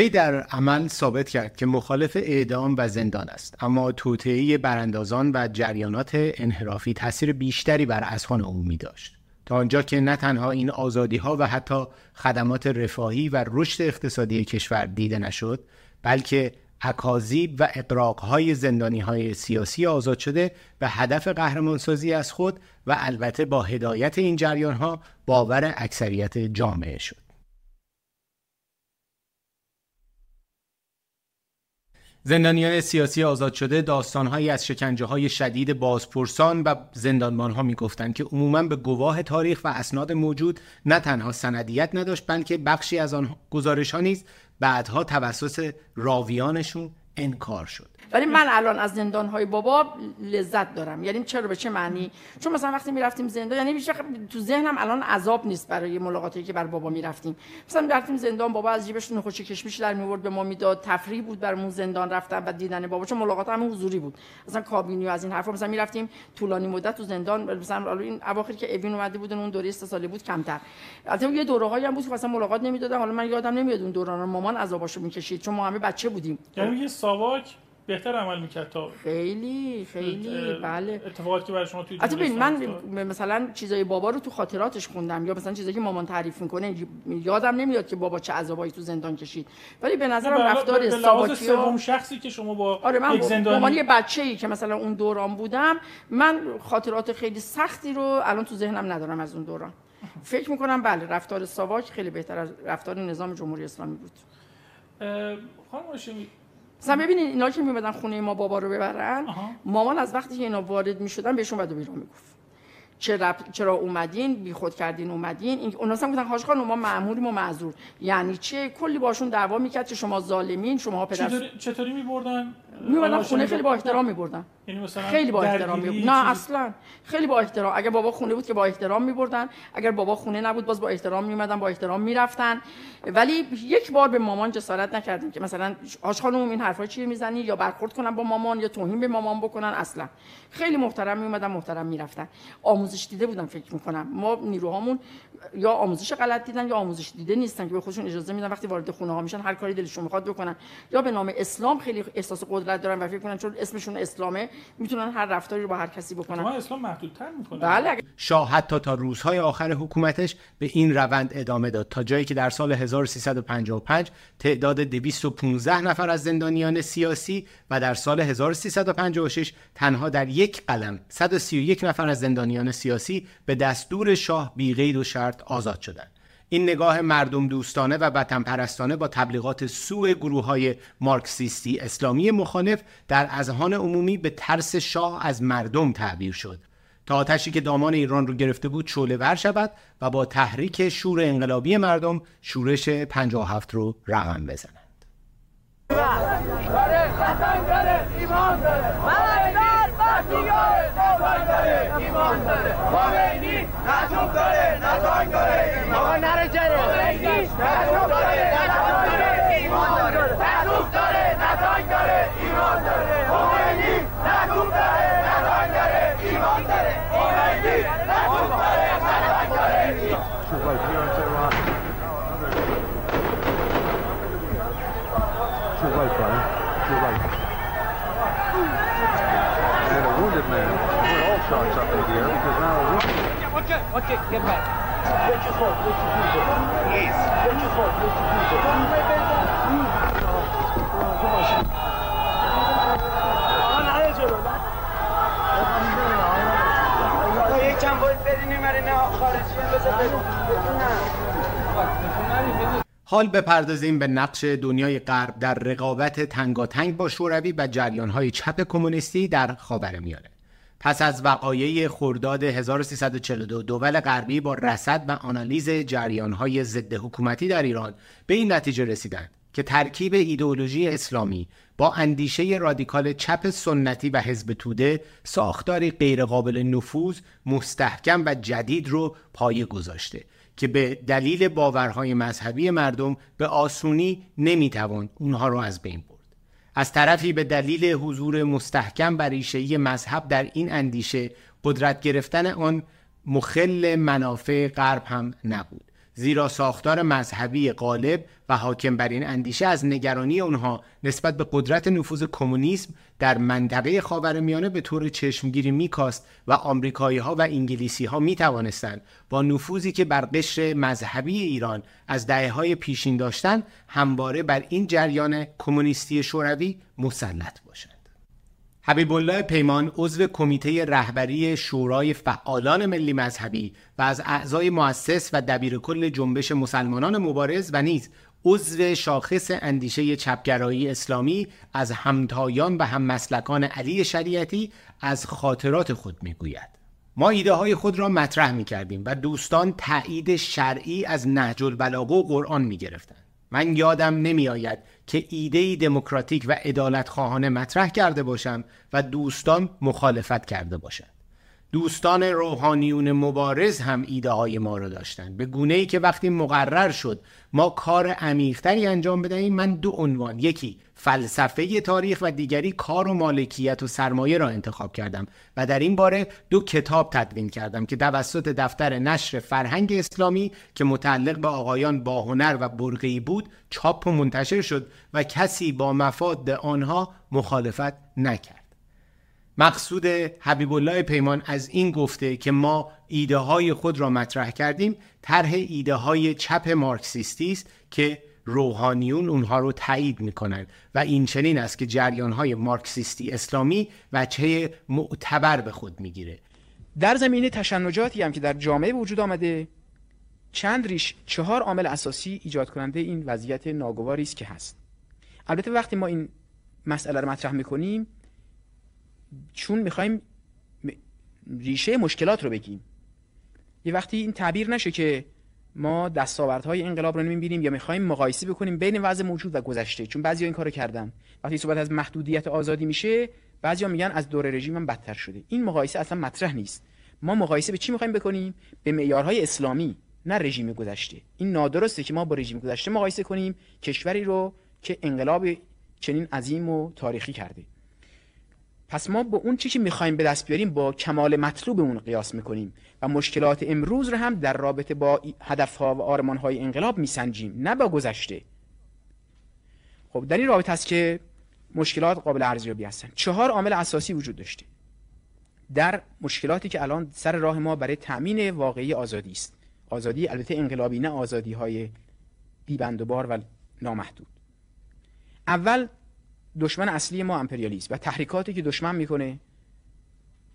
وی در عمل ثابت کرد که مخالف اعدام و زندان است. اما توطئه براندازان و جریانات انحرافی تاثیر بیشتری بر اذهان عمومی داشت تا آنجا که نه تنها این آزادی ها و حتی خدمات رفاهی و رشد اقتصادی کشور دیده نشد بلکه اکاذیب و اقراقهای زندانی های سیاسی آزاد شده به هدف قهرمانسازی از خود و البته با هدایت این جریان ها باور اکثریت جامعه شد. زندانیان سیاسی آزاد شده داستانهایی از شکنجه های شدید بازپرسان و زندانبان ها می‌گفتند که عموما به گواه تاریخ و اسناد موجود نه تنها سندیت نداشت بلکه بخشی از آن گزارش ها نیز بعدها توسط راویانشون انکار شد. ولی من الان از زندان های بابا لذت دارم. یعنی چرا به چه معنی؟ چون مثلا وقتی می‌رفتیم زندان یعنی بیشتر تو ذهنم الان عذاب نیست برای ملاقاتی که بر بابا می‌رفتیم. مثلا می‌رفتیم زندان بابا از جیبش نخوش کشمیش در میورد به ما می‌داد. تفریح بود برامون زندان رفتن و دیدن بابا چون ملاقات همون حضوری بود. مثلا کابینی و از این حرفا مثلا می‌رفتیم طولانی مدت تو زندان. مثلا این اواخر که اوین اومده بودن اون دوره سه ساله بود کمتر. البته یه دوره‌هایی هم بود که مثلا ملاقات نمی‌دادن. حالا من یادم نمیاد اون دوران مامان عذاباشو می‌کشید. چون ما همه بچه بودیم. یعنی یه ساواک بهتر عمل می‌کرد تا خیلی خیلی بله. اتفاقاتی که برای شما توی حتی من مثلا چیزای بابا رو تو خاطراتش خوندم یا مثلا چیزایی که مامان تعریف می‌کنه یادم نمیاد که بابا چه عذابایی تو زندان کشید. ولی به نظرم رفتار ساواکی سوم شخصی که شما با آره من یک زندانی یه بچه‌ای که مثلا اون دوران بودم من خاطرات خیلی سختی رو الان تو ذهنم ندارم از اون دوران. فکر می‌کنم بله رفتار ساواک خیلی بهتر از رفتار نظام جمهوری اسلامی بود. خانم مثلا ببینید اینا که میمدن خونه ما بابا رو ببرن مامان از وقتی که اینا وارد می‌شدن بهشون و بیرون می‌گفت. چرا چرا اومدین؟ بی خود کردین اومدین؟ این اونا هم گفتن حاج خانم ما مأموریم و معذور. یعنی چه؟ کلی باشون دعوا می‌کرد که شما ظالمین شما پدر چطوری چطوری میبردن؟ میبردن خونه خیلی با احترام میبردن یعنی خیلی با احترام میبردن نه اصلا. خیلی با احترام. اگر بابا خونه بود که با احترام میبردن. اگر بابا خونه نبود باز با احترام میومدن با احترام می‌رفتن. ولی یک بار به مامان جسارت نکردیم که مثلا آش خانم این حرفا چیه می‌زنی؟ یا برخورد کنن با مامان یا توهین به مامان بکنن؟ اصلا. خیلی محترم میومدن محترم می‌رفتن. آموزش دیده بودن فکر می‌کنم. ما نیروهامون یا آموزش غلط دیدن یا آموزش دیده نیستن که به خودشون اجازه میدن. وقتی وارد خونه ها میشن هر کاری دلشون می‌خواد بکنن. یا به نام اسلام خیلی احساس قدرت دارن و فکر کنن چون اسمشون اسلامه می‌تونن هر رفتاری رو با هر کسی بکنن. اسلام محدودتر می‌کنه. بله شاه حتی تا روزهای آخر حکومتش به این روند ادامه داد. تا جایی که در سال 1355 تعداد 215 نفر از زندانیان سیاسی و در سال 1356 تنها در یک قلم 131 نفر از زندانیان سیاسی به دستور شاه بی و شرط آزاد شدند. این نگاه مردم دوستانه و وطن پرستانه با تبلیغات سوء گروه های مارکسیستی اسلامی مخالف در اذهان عمومی به ترس شاه از مردم تعبیر شد. تا آتشی که دامان ایران رو گرفته بود شعله ور شود و با تحریک شور انقلابی مردم شورش 57 رو رقم بزنند. Shots up in the. Okay, okay, get back. حال بپردازیم به نقش دنیای غرب در رقابت تنگاتنگ با شوروی و جریانهای چپ کمونیستی در خاورمیانه. پس از وقایع خرداد 1342 دول غربی با رصد و آنالیز جریانهای ضد حکومتی در ایران به این نتیجه رسیدند که ترکیب ایدئولوژی اسلامی با اندیشه رادیکال چپ سنتی و حزب توده ساختاری غیرقابل نفوذ مستحکم و جدید رو پایه گذاشته که به دلیل باورهای مذهبی مردم به آسونی نمی‌توان اونها رو از بین برد. از طرفی به دلیل حضور مستحکم ریشه مذهب در این اندیشه قدرت گرفتن آن مخل منافع غرب هم نبود. زیرا ساختار مذهبی غالب و حاکم بر این اندیشه از نگرانی آنها نسبت به قدرت نفوذ کمونیسم در منطقه خاورمیانه به طور چشمگیری میکاست و آمریکایی ها و انگلیسی ها می توانستند با نفوذی که بر قشر مذهبی ایران از دهه های پیشین داشتند همواره بر این جریان کمونیستی شوروی مسلط باشند. حبیب الله پیمان عضو کمیته رهبری شورای فعالان ملی مذهبی و از اعضای مؤسس و دبیرکل جنبش مسلمانان مبارز و نیز عضو شاخص اندیشه چپگرایی اسلامی از همتایان و هم مسلکان علی شریعتی از خاطرات خود می‌گوید ما ایده های خود را مطرح می کردیم و دوستان تایید شرعی از نهج البلاغه و قرآن می گرفتند. من یادم نمی آید که ایده دموکراتیک و عدالت خواهانه مطرح کرده باشم و دوستان مخالفت کرده باشند. دوستان روحانیون مبارز هم ایده های ما رو داشتن. به گونه ای که وقتی مقرر شد ما کار عمیقتری انجام بدهیم من دو عنوان. یکی فلسفه تاریخ و دیگری کار و مالکیت و سرمایه را انتخاب کردم و در این باره دو کتاب تدوین کردم که توسط دفتر نشر فرهنگ اسلامی که متعلق به آقایان با هنر و برقی بود چاپ و منتشر شد و کسی با مفاد آنها مخالفت نکرد. مقصود حبیب الله پیمان از این گفته که ما ایده های خود را مطرح کردیم طرح ایده های چپ مارکسیستی است که روحانیون اونها رو تایید می‌کنند و این چنین است که جریان های مارکسیستی اسلامی وجهه معتبر به خود می‌گیره. در زمینه تشنجاتی هم که در جامعه وجود آمده چند ریش چهار عامل اساسی ایجاد کننده این وضعیت ناگواری است که هست. البته وقتی ما این مسئله رو مطرح می‌کنیم چون می‌خوایم ریشه مشکلات رو بگیم. یه وقتی این تعبیر نشه که ما دستاوردهای انقلاب رو نمی‌بینیم یا می‌خوایم مقایسه بکنیم بین وضع موجود و گذشته چون بعضی این کارو کردن. وقتی صحبت از محدودیت آزادی میشه بعضیا میگن از دور رژیم هم بدتر شده. این مقایسه اصلا مطرح نیست. ما مقایسه به چی می‌خوایم بکنیم؟ به معیارهای اسلامی نه رژیم گذشته. این نادرسته که ما با رژیم گذشته مقایسه کنیم کشوری رو که انقلاب چنین عظیم و تاریخی کرده. پس ما با اون چی که می‌خوایم به دست بیاریم با کمال مطلوب اون قیاس می‌کنیم و مشکلات امروز رو هم در رابطه با هدفها و آرمانهای انقلاب میسنجیم نه با گذشته. خب در این رابطه است که مشکلات قابل ارزیابی هستن. چهار عامل اساسی وجود داشته. در مشکلاتی که الان سر راه ما برای تامین واقعی آزادی است. آزادی البته انقلابی نه آزادی های بیبند و بار و نامحدود. اول دشمن اصلی ما امپریالیسم و تحریکاتی که دشمن می‌کنه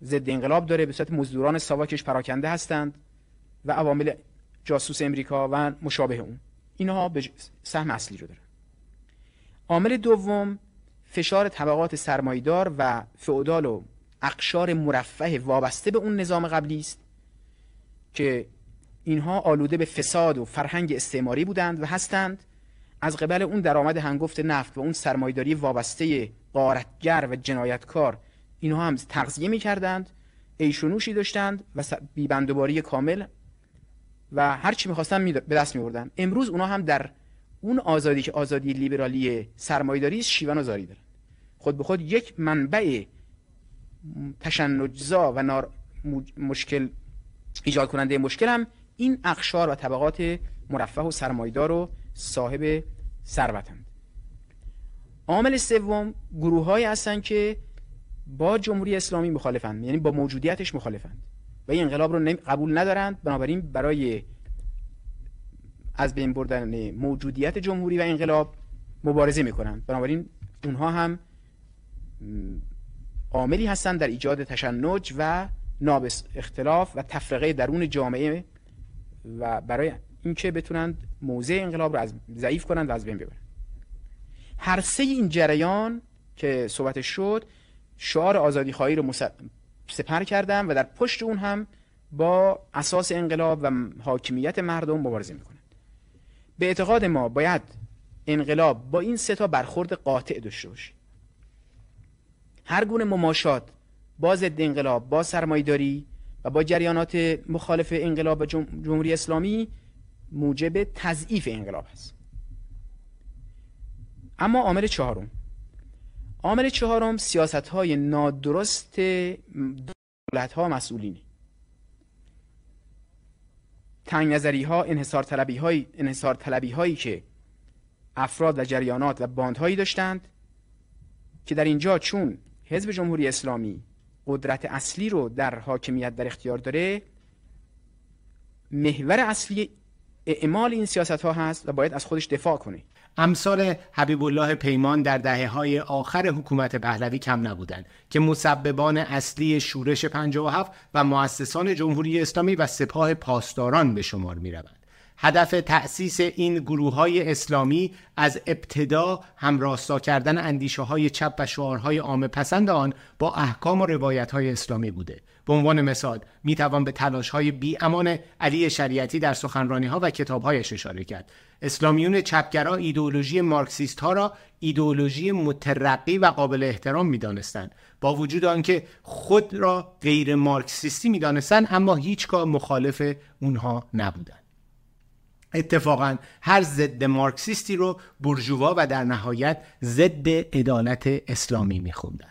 ضد انقلاب داره به صورت مزدوران ساواکش پراکنده هستند و عوامل جاسوس امریکا و مشابه اون. اینها به سهم اصلی رو دارن. عامل دوم فشار طبقات سرمایدار و فئودال و اقشار مرفه وابسته به اون نظام قبلی است که اینها آلوده به فساد و فرهنگ استعماری بودند و هستند از قبل اون درآمد هنگفت نفت و اون سرمایداری وابسته قارتگر و جنایتکار اینها هم تغذیه می‌کردند ایشونوشی داشتند و بیبندوباری کامل و هر چی می‌خواستن به دست میبردن امروز اونا هم در اون آزادی که آزادی لیبرالی سرمایداری شیون و زاری دارن. خود به خود یک منبع تشنجزا و نار مشکل ایجاد کننده مشکل هم این اقشار و طبقات مرفه و سرمایدار و صاحب ثروتند. عامل سوم گروه های هستند که با جمهوری اسلامی مخالفند یعنی با موجودیتش مخالفند و این انقلاب رو قبول ندارند بنابراین برای از بین بردن موجودیت جمهوری و انقلاب مبارزه می‌کنند. بنابراین اونها هم عاملی هستند در ایجاد تشنج و نابس اختلاف و تفرقه درون جامعه و برای اینکه بتونند موضع انقلاب رو از ضعیف کنند و از بین ببرند هر سه این جریان که صحبت شد شعار آزادی خواهی رو سپر کردن و در پشت اون هم با اساس انقلاب و حاکمیت مردم مبارزه می‌کنند به اعتقاد ما باید انقلاب با این سه تا برخورد قاطع داشته باشه. هر گونه مماشات با ضد انقلاب با سرمایداری و با جریانات مخالف انقلاب و جمهوری اسلامی موجب تضعیف انقلاب است. اما عامل چهارم. عامل چهارم سیاست های نادرست دولت ها مسئولینه. تنگ نظری ها انحصار طلبی های انحصار طلبی هایی که افراد و جریانات و باندهایی داشتند که در اینجا چون حزب جمهوری اسلامی قدرت اصلی رو در حاکمیت در اختیار داره محور اصلی اعمال این سیاست ها هست و باید از خودش دفاع کنه امثال حبیب الله پیمان در دهه های آخر حکومت پهلوی کم نبودند که مسببان اصلی شورش 57 و مؤسسان جمهوری اسلامی و سپاه پاسداران به شمار می روند. هدف تأسیس این گروه های اسلامی از ابتدا همراستا کردن اندیشه های چپ و شعارهای عام پسند آن با احکام و روایت های اسلامی بوده. به عنوان مثال می توان به تلاش های بی امان علی شریعتی در سخنرانی ها و کتاب هایش اشاره کرد. اسلامیون چپگرا ایدئولوژی مارکسیست ها را ایدئولوژی مترقی و قابل احترام می دانستند. با وجود آنکه خود را غیر مارکسیستی می دانستند اما هیچگاه مخالف اونها نبودند. اتفاقا هر ضد مارکسیستی رو برجوا و در نهایت ضد عدالت اسلامی میخوندند.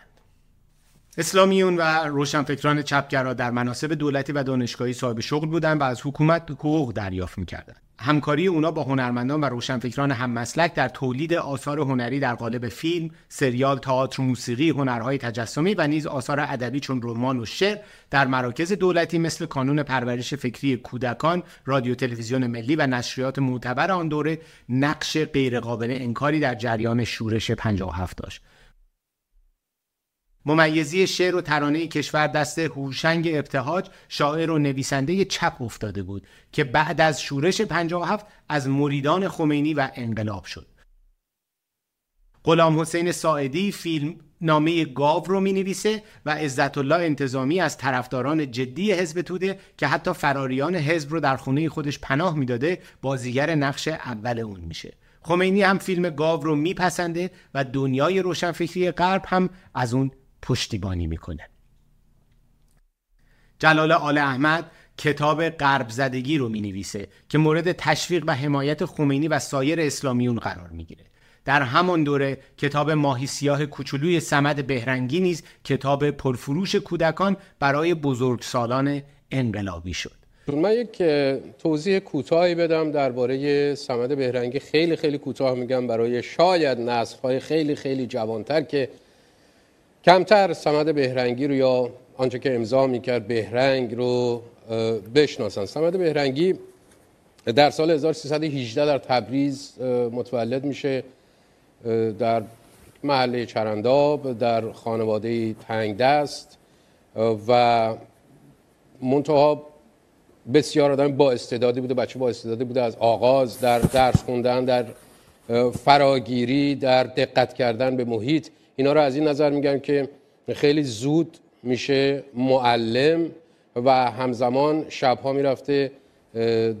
اسلامیون و روشنفکران چپگرا در مناسب دولتی و دانشگاهی صاحب شغل بودند و از حکومت حقوق دریافت می‌کردند. همکاری اونا با هنرمندان و روشنفکران هم مسلک در تولید آثار هنری در قالب فیلم، سریال، تئاتر، موسیقی، هنرهای تجسمی و نیز آثار ادبی چون رمان و شعر در مراکز دولتی مثل کانون پرورش فکری کودکان، رادیو تلویزیون ملی و نشریات معتبر آن دوره نقش غیرقابل انکاری در جریان شورش 57 داشت. ممیزی شعر و ترانه کشور دست هوشنگ ابتهاج شاعر و نویسنده چپ افتاده بود که بعد از شورش 57 از مریدان خمینی و انقلاب شد. غلام حسین ساعدی فیلم نامه گاو رو می نویسه و عزت الله انتظامی از طرفداران جدی حزب توده که حتی فراریان حزب رو در خونه خودش پناه می‌داده بازیگر نقش اول اون میشه. خمینی هم فیلم گاو رو میپسنده و دنیای روشنفکری غرب هم از اون پشتیبانی می‌کنه. جلال آل احمد کتاب غرب زدگی رو می نویسه که مورد تشویق و حمایت خمینی و سایر اسلامیون قرار می‌گیره. در همان دوره کتاب ماهی سیاه کوچولوی سمد بهرنگی نیز کتاب پرفروش کودکان برای بزرگسالان انقلابی شد. من یک توضیح کوتاهی بدم درباره سمد بهرنگی. خیلی خیلی کوتاه میگم برای شاید نسل خیلی خیلی جوانتر که کمتر سمد بهرنگی رو یا آنچه که امضا می‌کرد بهرنگ رو بشناسن سمد بهرنگی در سال 1318 در تبریز متولد میشه در محله چرنداب در خانواده تنگ دست و منتها بسیار آدم با استعدادی بوده بچه با استعدادی بوده از آغاز در درس خوندن در فراگیری در دقت کردن به محیط. اینا رو از این نظر میگم که خیلی زود میشه معلم و همزمان شبها می‌رفته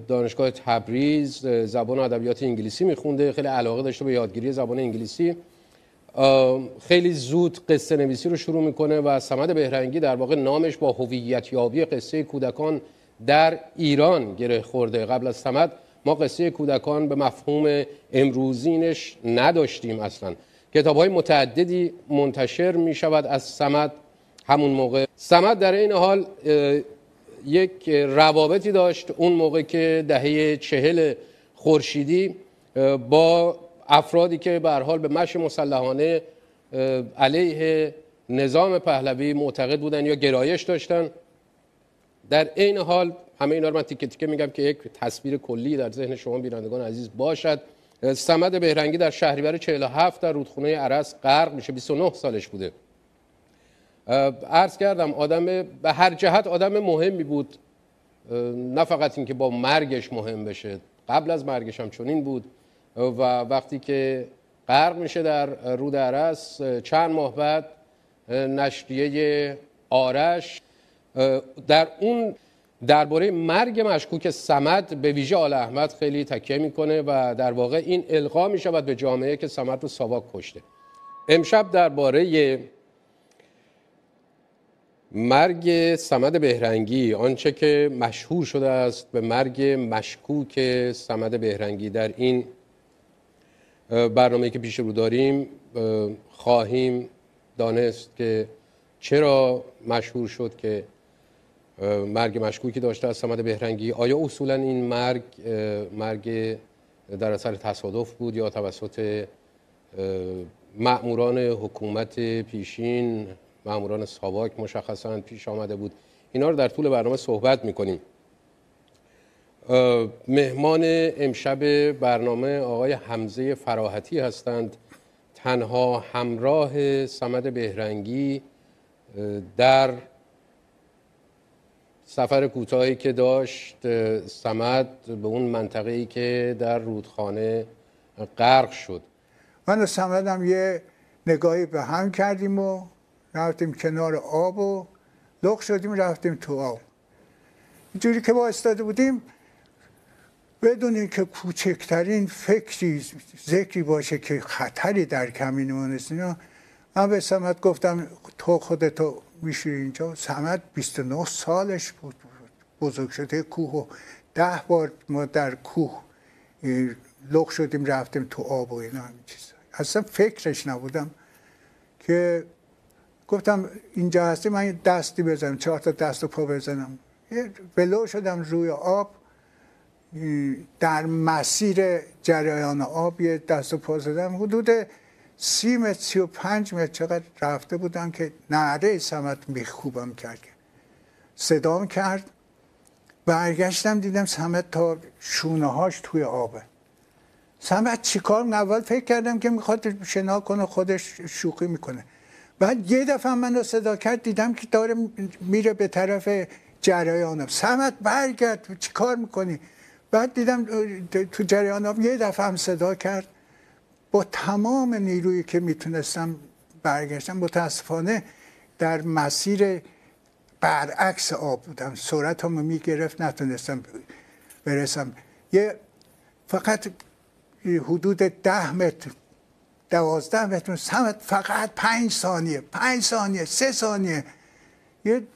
دانشگاه تبریز زبان ادبیات انگلیسی میخونده. خیلی علاقه داشته به یادگیری زبان انگلیسی. خیلی زود قصه نویسی رو شروع می‌کنه و سمد بهرنگی در واقع نامش با هویت یابی قصه کودکان در ایران گره خورده. قبل از سمد ما قصه کودکان به مفهوم امروزینش نداشتیم اصلا. کتاب های متعددی منتشر می شود از سمد همون موقع. سمد در این حال یک روابطی داشت اون موقع که دهه چهل خورشیدی با افرادی که به حال به مش مسلحانه علیه نظام پهلوی معتقد بودن یا گرایش داشتن. در این حال همه اینا رو من تیکه تیکه میگم که یک تصویر کلی در ذهن شما بینندگان عزیز باشد. سمد بهرنگی در شهریور 47 در رودخونه عرس غرق میشه. 29 سالش بوده. عرض کردم آدم به هر جهت آدم مهمی بود. نه فقط اینکه با مرگش مهم بشه قبل از مرگش هم چنین بود. و وقتی که غرق میشه در رود عرس چند ماه بعد نشریه آرش در اون درباره مرگ مشکوک سمد به ویژه آل احمد خیلی تکیه می‌کنه و در واقع این القا می شود به جامعه که سمد رو ساواک کشته. امشب درباره مرگ سمد بهرنگی آنچه که مشهور شده است به مرگ مشکوک سمد بهرنگی. در این برنامه که پیش رو داریم خواهیم دانست که چرا مشهور شد که مرگ مشکوکی داشته از سمد بهرنگی. آیا اصولا این مرگ مرگ در اثر تصادف بود یا توسط اه، مأموران حکومت پیشین مأموران ساواک مشخصا پیش آمده بود؟ اینا رو در طول برنامه صحبت می‌کنیم. مهمان امشب برنامه آقای حمزه فراحتی هستند. تنها همراه سمد بهرنگی در سفر کوتاهی که داشت سمد به اون منطقه ای که در رودخانه غرق شد. من و سمدم یه نگاهی به هم کردیم و رفتیم کنار آب و لغ شدیم رفتیم تو آب. اینجوری که با استاده بودیم بدون اینکه کوچکترین فکری ذکری باشه که خطری در کمینمون است من به سمت گفتم تو خودتو میشی اینجا. سمت 29 سالش بود. بزرگ شده کوه و ده بار ما در کوه لغ شدیم رفتیم تو آب و اینا همین چیزا. اصلا فکرش نبودم که گفتم اینجا هستی من دستی بزنم چهار تا دست و پا بزنم. ولو شدم روی آب. در مسیر جریان آب یه دست و پا زدم. حدود سی متر سی و پنج متر چقدر رفته بودم که نعره سمت میخوبم کرد. صدام کرد. برگشتم دیدم سمت تا شونه هاش توی آبه. سمت چیکار اول فکر کردم که می‌خواد شنا کنه خودش شوخی می‌کنه. بعد یه دفعه من رو صدا کرد دیدم که داره میره به طرف جریانم. سمت برگرد. چی کار می‌کنی؟ بعد دیدم تو جریانم یه دفعه هم صدا کرد. تمام نیرویی که می‌تونستم برگشتم متاسفانه در مسیر برعکس آب بودم. سرعت هم می‌گرفت نتونستم برسم. یه فقط حدود ده متر دوازده متر سمت فقط پنج ثانیه پنج ثانیه سه ثانیه. یه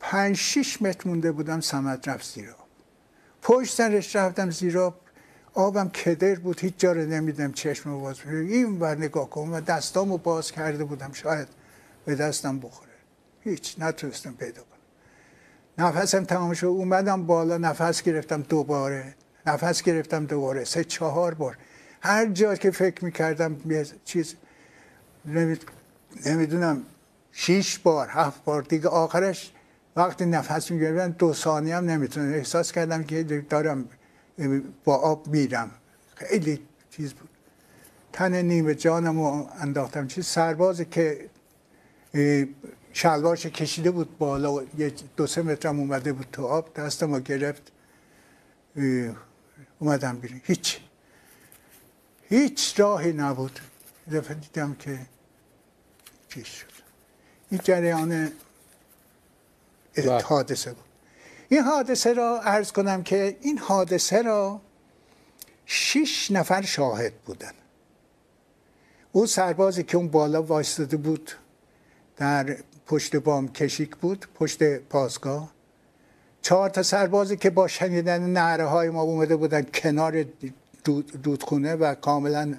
پنج شیش متر مونده بودم سمت رفت زیر آب پشت سرش رفتم زیر آب آبم کدر بود هیچ جا رو نمیدم چشم باز این بر نگاه کنم و دستامو باز کرده بودم شاید به دستم بخوره. هیچ نتونستم پیدا کنم. نفسم تمام شد اومدم بالا نفس گرفتم دوباره. نفس گرفتم دوباره سه چهار بار. هر جا که فکر می‌کردم یه چیز نمی‌دونم شیش بار هفت بار دیگه آخرش وقتی نفس می‌گرفتم دو ثانیه هم نمی‌تونم. احساس کردم که دارم با آب میرم. خیلی چیز بود. تن نیمه جانم رو انداختم. چیز سربازی که شلوارش کشیده بود بالا یه دو سه مترم اومده بود تو آب. دستم رو گرفت. اومدم بیرون. هیچ. هیچ راهی نبود. دفعه دیدم که چیز شد. این جریان حادثه بود. این حادثه را عرض کنم که این حادثه را شش نفر شاهد بودن. او سربازی که اون بالا وایستاده بود در پشت بام کشیک بود پشت پاسگاه چهار تا سربازی که با شنیدن نعره های ما اومده بودن کنار دودخونه و کاملا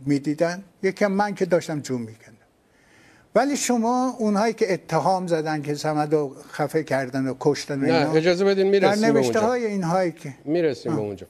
می‌دیدن. یکم من که داشتم جون میکندم ولی شما اونهایی که اتهام زدن که سمد رو خفه کردن و کشتن نه اجازه بدین می‌رسیم در نوشته های اینهایی که. می‌رسیم به اونجا.